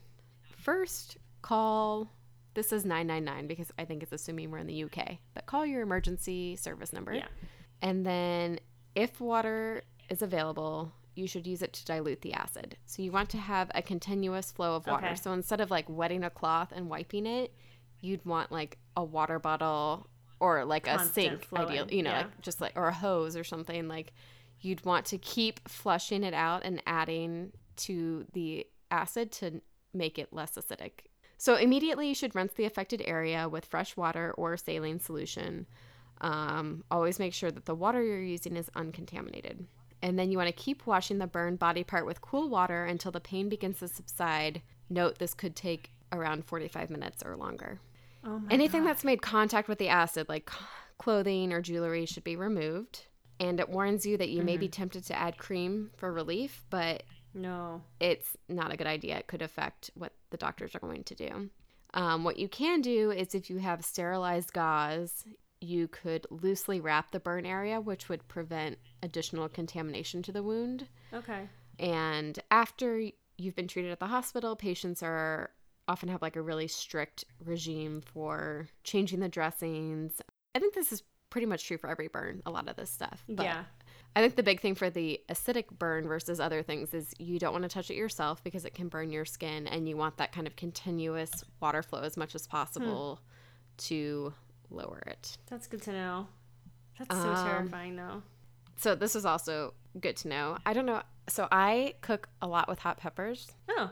First, call. This is 999 because I think it's assuming we're in the UK, but call your emergency service number. Yeah. And then, if water is available, you should use it to dilute the acid. So, you want to have a continuous flow of water. Okay. So, instead of like wetting a cloth and wiping it, you'd want like a water bottle or like a sink, flowing, ideal, you know, yeah. like just like, or a hose or something. Like, you'd want to keep flushing it out and adding to the acid to make it less acidic. So immediately you should rinse the affected area with fresh water or saline solution. Um, always make sure that the water you're using is uncontaminated. And then you want to keep washing the burned body part with cool water until the pain begins to subside. Note this could take around 45 minutes or longer. Oh Anything God. that's made contact with the acid, like clothing or jewelry, should be removed. And it warns you that you may be tempted to add cream for relief, but No. it's not a good idea. It could affect what the doctors are going to do. Um, what you can do is if you have sterilized gauze, you could loosely wrap the burn area, which would prevent additional contamination to the wound. Okay. And after you've been treated at the hospital, patients are often have like a really strict regime for changing the dressings. I think this is pretty much true for every burn, a lot of this stuff. But yeah. I think the big thing for the acidic burn versus other things is you don't want to touch it yourself because it can burn your skin and you want that kind of continuous water flow as much as possible to lower it. That's good to know. That's so Um, terrifying though. So this is also good to know. I don't know. So I cook a lot with hot peppers Oh.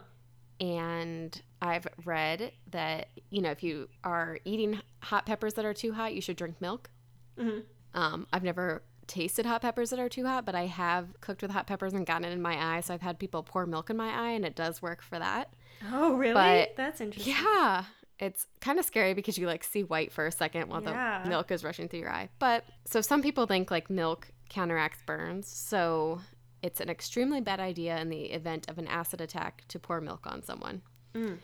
And I've read that you know if you are eating hot peppers that are too hot, you should drink milk. Mhm. Um, I've never tasted hot peppers that are too hot, but I have cooked with hot peppers and gotten it in my eye. So I've had people pour milk in my eye, and it does work for that. Oh, really? But- That's interesting. Yeah, It's kind of scary because you like see white for a second while Yeah. the milk is rushing through your eye. But so some people think like milk counteracts burns. So it's an extremely bad idea in the event of an acid attack to pour milk on someone Mm.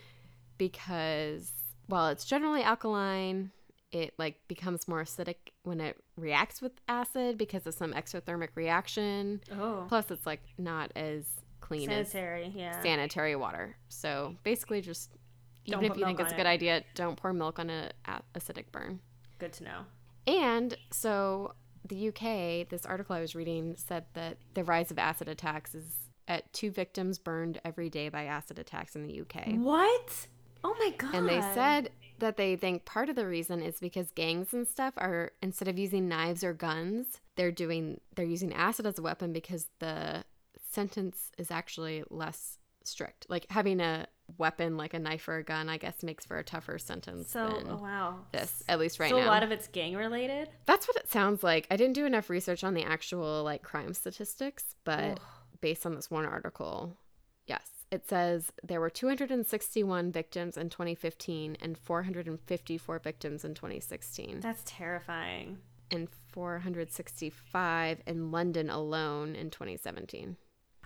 because while it's generally alkaline, it like becomes more acidic when it reacts with acid because of some exothermic reaction. Oh. Plus, it's like not as clean as Sanitary, yeah. sanitary water. So basically, just Don't even if you think it's a good it. idea, don't pour milk on a a- acidic burn. Good to know. And so the UK, this article I was reading said that the rise of acid attacks is at two victims burned every day by acid attacks in the UK. What? Oh my god. And they said that they think part of the reason is because gangs and stuff are instead of using knives or guns, they're doing they're using acid as a weapon because the sentence is actually less strict. Like having a weapon like a knife or a gun, I guess makes for a tougher sentence So, oh, wow. this, at least right so now. a lot of it's gang related. That's what it sounds like. I didn't do enough research on the actual like crime statistics, but Ugh. based on this one article, yes. It says there were 261 victims in 2015 and 454 victims in 2016 That's terrifying. and 465 in London alone in 2017.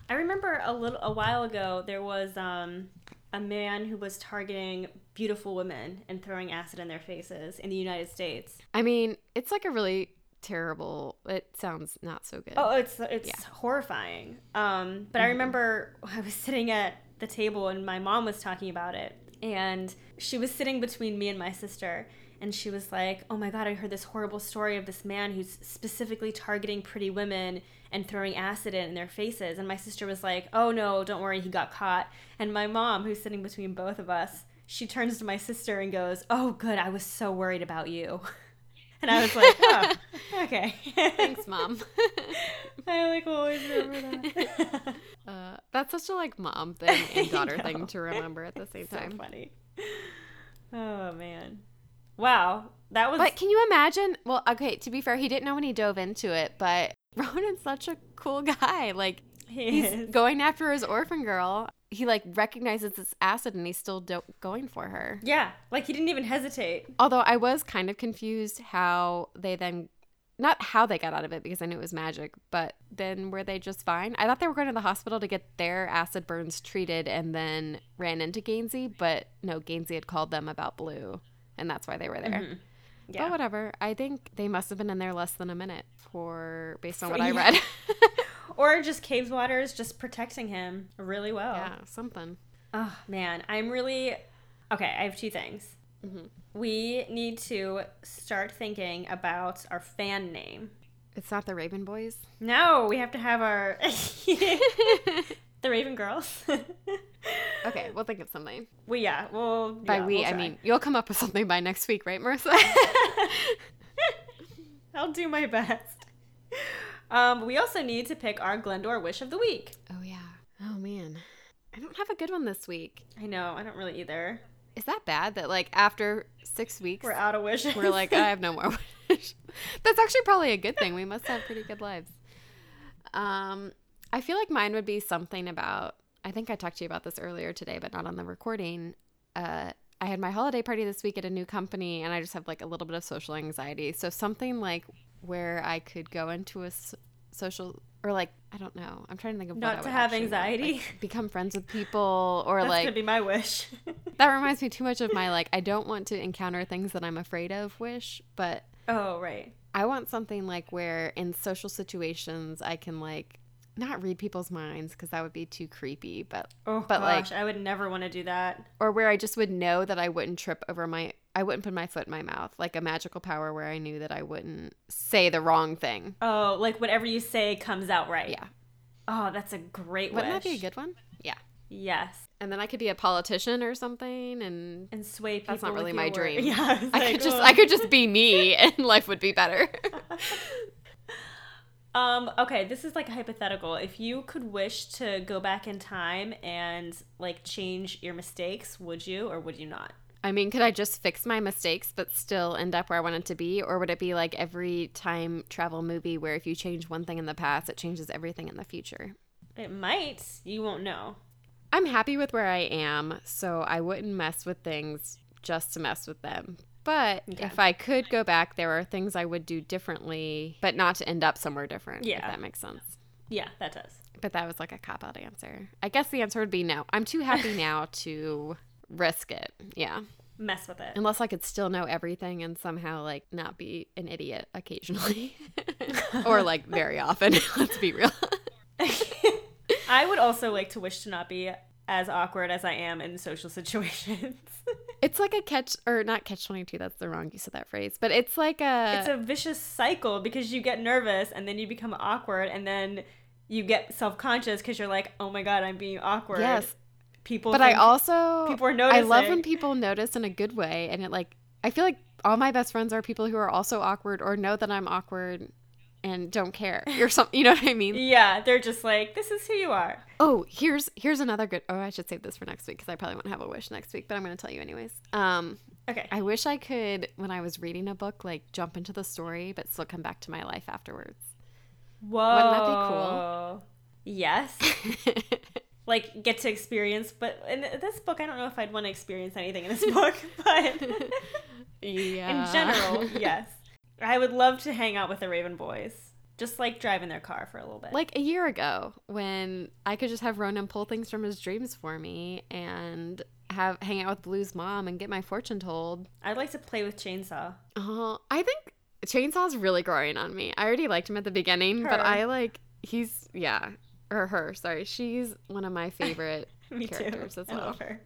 I remember a little a while ago there was um a man who was targeting beautiful women and throwing acid in their faces in the United States. I mean, it's like a really terrible. It sounds not so good. Oh, it's it's Yeah. horrifying. Um, but I remember [laughs] I was sitting at the table and my mom was talking about it, and she was sitting between me and my sister, and she was like, "Oh my god, I heard this horrible story of this man who's specifically targeting pretty women and throwing acid in their faces." And my sister was like, "Oh no, don't worry, he got caught." And my mom, who's sitting between both of us, she turns to my sister and goes, "Oh, good, I was so worried about you." [laughs] And I was like, "Oh, [laughs] okay." Thanks, mom. [laughs] I like always remember that. uh, that's such a like mom thing and daughter thing to remember at the same so time. funny. Oh man. Wow. That was But can you imagine? Well, okay, to be fair, he didn't know when he dove into it, but [laughs] Ronan's such a cool guy. Like, he he's is. going after his orphan girl. He, like, recognizes this acid and he's still do- going for her. Yeah, like he didn't even hesitate. Although I was kind of confused how they then, not how they got out of it because I knew it was magic, but then were they just fine? I thought they were going to the hospital to get their acid burns treated and then ran into Gansey, but no, Gansey had called them about Blue and that's why they were there. Mhm. But Yeah. whatever. I think they must have been in there less than a minute for based on what I [laughs] read. [laughs] Or just Cabeswater's just protecting him really well. yeah, something. Oh man, I'm really okay. I have two things. Mhm. We need to start thinking about our fan name. It's not the Raven Boys. No, we have to have our [laughs] the Raven Girls. [laughs] Okay, we'll think of something. we yeah, well By yeah, we, we'll I mean you'll come up with something by next week, right, Marissa? [laughs] I'll do my best. Um, we also need to pick our Glendower wish of the week. oh yeah. Oh man, I don't have a good one this week. I know, I don't really either. Is that bad that like after six weeks We're out of wishes. we're like I have no more wish? [laughs] That's actually probably a good thing. We must have pretty good lives. Um, I feel like mine would be something about. I think I talked to you about this earlier today, but not on the recording. Uh, I had my holiday party this week at a new company, and I just have like a little bit of social anxiety. So something like where I could go into a s- social or like I don't know. I'm trying to think of what Not I to would have anxiety? Like, become friends with people, or That's like gonna be my wish. [laughs] that reminds me too much of my like I don't want to encounter things that I'm afraid of wish, but oh right. I want something like where in social situations I can like not read people's minds because that would be too creepy, but Oh But, like- gosh, I would never want to do that. or where I just would know that I wouldn't trip over my I wouldn't put my foot in my mouth, like a magical power where I knew that I wouldn't say the wrong thing. Oh, like whatever you say comes out right. Yeah. Oh, that's a great Wouldn't wish. that be a good one? Yeah. Yes. And then I could be a politician or something and And sway people. That's not really my word. dream. [laughs] Yeah. it's I like, could just oh. I could just be me [laughs] and life would be better. [laughs] Um, okay, this is like a hypothetical. If you could wish to go back in time and like change your mistakes, would you or would you not? I mean, could I just fix my mistakes but still end up where I wanted to be? Or would it be like every time travel movie where if you change one thing in the past, it changes everything in the future? It might. You won't know. I'm happy with where I am, so I wouldn't mess with things just to mess with them. But Okay. if I could go back, there are things I would do differently, but not to end up somewhere different. If Yeah. that makes sense. Yeah, that does. But that was like a cop out answer. I guess the answer would be no. I'm too happy [laughs] now to risk it. Yeah. Mess with it. Unless I could still know everything and somehow like not be an idiot occasionally. [laughs] or like very often. [laughs] Let's be real. I would also like to wish to not be as awkward as I am in social [laughs] situations. It's like a catch or not catch 22. That's the wrong use of that phrase. But it's like a it's a vicious cycle because you get nervous and then you become awkward and then you get self-conscious because you're like, oh my god, I'm being awkward. Yes. People. But I also people are noticing. I love when people notice in a good way and it like I feel like all my best friends are people who are also awkward or know that I'm awkward and don't care or something. You know what I mean? [laughs] Yeah, they're just like, this is who you are. Oh, here's here's another good. Oh, I should save this for next week because I probably won't have a wish next week, but I'm going to tell you anyways. Um, Okay. I wish I could when I was reading a book like jump into the story but still come back to my life afterwards. Whoa. Wouldn't that be cool? Yes. [laughs] like get to experience, but in this book, I don't know if I'd want to experience anything in this [laughs] book, but yeah. in general, yes. I would love to hang out with the Raven Boys, just like driving their car for a little bit. like a year ago when I could just have Ronan pull things from his dreams for me and have hang out with Blue's mom and get my fortune told. I'd like to play with Chainsaw. Oh, I think Chainsaw's really growing on me. I already liked him at the beginning, but I like he's yeah, or her. Sorry, she's one of my favorite [laughs] Me characters too. as I well. love her.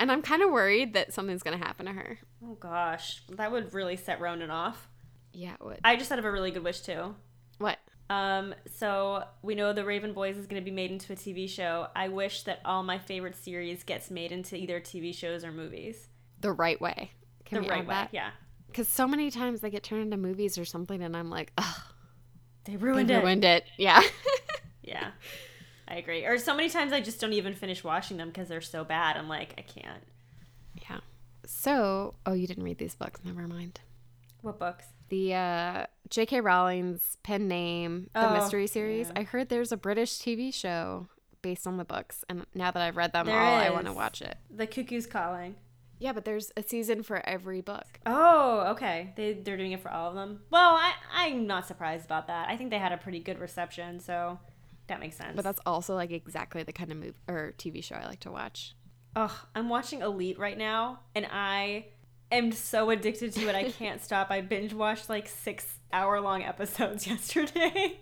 And I'm kind of worried that something's gonna happen to her. Oh gosh, that would really set Ronan off. Yeah, it would. I just thought of a really good wish too. what? Um, so we know the Raven Boys is going to be made into a TV show. I wish that all my favorite series gets made into either TV shows or movies. The right way. Can the right way, that? yeah. Because so many times they get turned into movies or something, and I'm like, ugh, They they ruined it. ruined it. Yeah. [laughs] Yeah, I agree. Or so many times I just don't even finish washing them because they're so bad. I'm like, I can't. yeah. So, oh, you didn't read these books. Never mind. What books? the uh, J.K. Rowling's pen name, the Oh, mystery series. yeah. I heard there's a British TV show based on the books, and now that I've read them There all, I want to watch it. The Cuckoo's Calling. Yeah, but there's a season for every book. Oh, okay. They they're doing it for all of them. Well, I I'm not surprised about that. I think they had a pretty good reception, so that makes sense. But that's also like exactly the kind of movie or TV show I like to watch. Ugh, I'm watching Elite right now, and I am so addicted to it. I can't [laughs] stop. I binge watched like six hour long episodes [laughs] yesterday.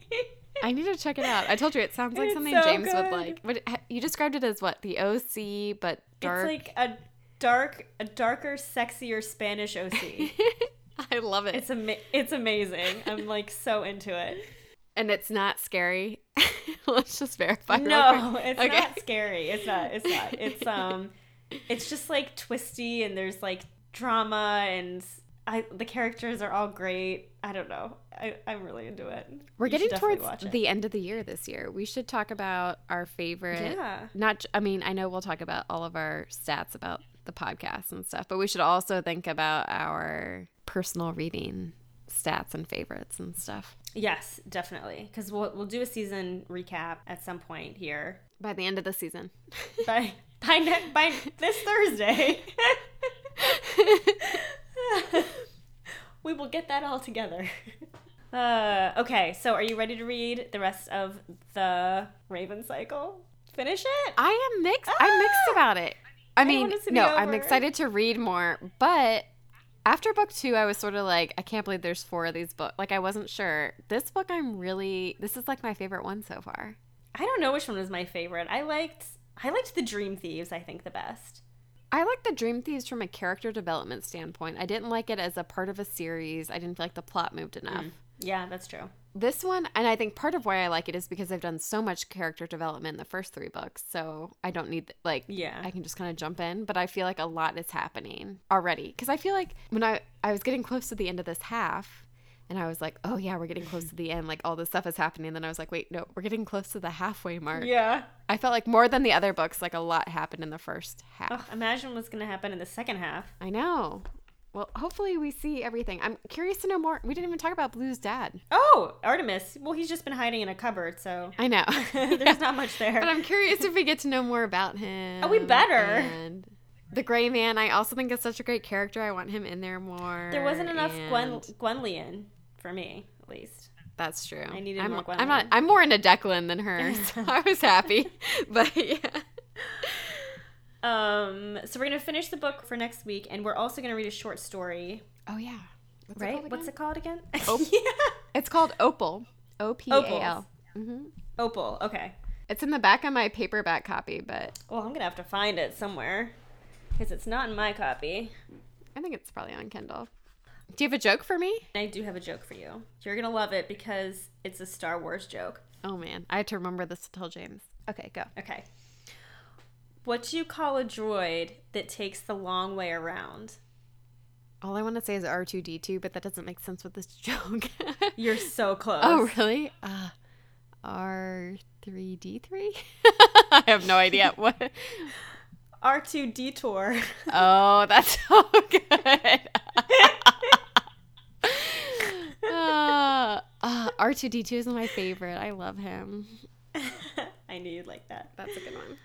I need to check it out. I told you it sounds like It's something so James good. would like. What you described it as what the OC, but dark. It's like a dark, a darker, sexier Spanish OC. [laughs] I love it, It's ama- it's amazing. I'm like so into it. And it's not scary. [laughs] Let's just verify. No, it's Okay. not scary. It's not. It's not. [laughs] It's um, it's just like twisty and there's like drama and I the characters are all great. I don't know. I I'm really into it. We're You getting towards the end of the year this year. We should talk about our favorite. yeah. Not, I mean, I know we'll talk about all of our stats about the podcast and stuff, but we should also think about our personal reading stats and favorites and stuff Yes, definitely. Because we'll we'll do a season recap at some point here by the end of the season. by [laughs] by ne- by this Thursday. [laughs] we will get that all together. [laughs] Uh, okay, so are you ready to read the rest of the Raven Cycle? Finish it? I am mixed. I'm mixed Ah! about it. I mean, this to no, I'm excited to read more, but after book two, I was sort of like, I can't believe there's four of these books. Like, I wasn't sure. This book, I'm really. This is like my favorite one so far. I don't know which one was my favorite. I liked I liked the Dream Thieves. I think the best. I liked the Dream Thieves from a character development standpoint. I didn't like it as a part of a series. I didn't feel like the plot moved enough. Mm. Yeah, that's true. This one, and I think part of why I like it is because I've done so much character development in the first three books, so I don't need like Yeah. I can just kind of jump in. But I feel like a lot is happening already because I feel like when I I was getting close to the end of this half, and I was like, oh yeah, we're getting close to the end. Like all this stuff is happening. And then I was like, wait, no, we're getting close to the halfway mark. Yeah. I felt like more than the other books, like a lot happened in the first half. Ugh, imagine what's gonna happen in the second half. I know. Well, hopefully we see everything. I'm curious to know more. We didn't even talk about Blue's dad. Oh, Artemus. Well, he's just been hiding in a cupboard, so I know. [laughs] there's not much there. But I'm curious if we get to know more about him. Oh, we better. And the Gray Man, I also think is such a great character. I want him in there more. There wasn't enough Gwen and- for me, at least. That's true. I needed I'm, more I'm not. I'm more into Declan than her, [laughs] so I was happy. [laughs] But yeah. Um, so we're gonna finish the book for next week, and we're also gonna read a short story. Oh yeah. What's right? It What's it called again? [laughs] Op- yeah. It's called Opal. O P A L. hmm Opal. Okay. It's in the back of my paperback copy, but Well, I'm gonna have to find it somewhere because it's not in my copy. I think it's probably on Kindle. Do you have a joke for me? I do have a joke for you. You're gonna love it because it's a Star Wars joke. Oh man, I had to remember this to tell James. Okay, go. Okay. What do you call a droid that takes the long way around? All I want to say is R two D two, but that doesn't make sense with this [laughs] joke. You're so [laughs] close. oh really? Uh, R three D three. [laughs] I have no idea what. R2 detour. Oh, that's so good. uh, uh, R2D2 is my favorite. I love him. I knew you'd like that. That's a good one.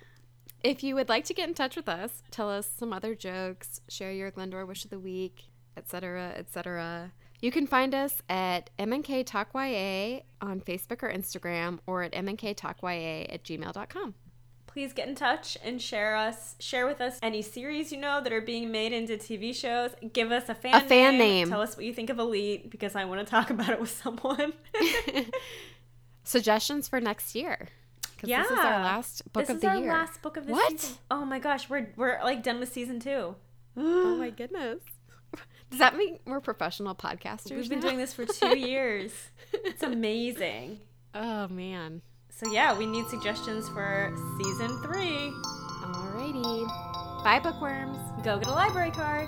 If you would like to get in touch with us, tell us some other jokes, share your Glendower wish of the week, etc., etc. You can find us at MNK Talk YA on Facebook or Instagram or at MNKTalkYA at gmail.com. Please get in touch and share us share with us any series you know that are being made into TV shows. Give us a fan A fan name. Tell us what you think of Elite because I want to talk [laughs] about it with someone. [laughs] [laughs] Suggestions for next year. Because this is our last book this of is the our year. last book of the What? season. Oh my gosh, we're we're like done with season two. [gasps] Oh my goodness. Does that mean we're professional podcasters? We've been now? doing this for two [laughs] years. It's amazing. Oh man. So yeah, we need suggestions for season three. Alrighty. Bye, bookworms. Go get a library card.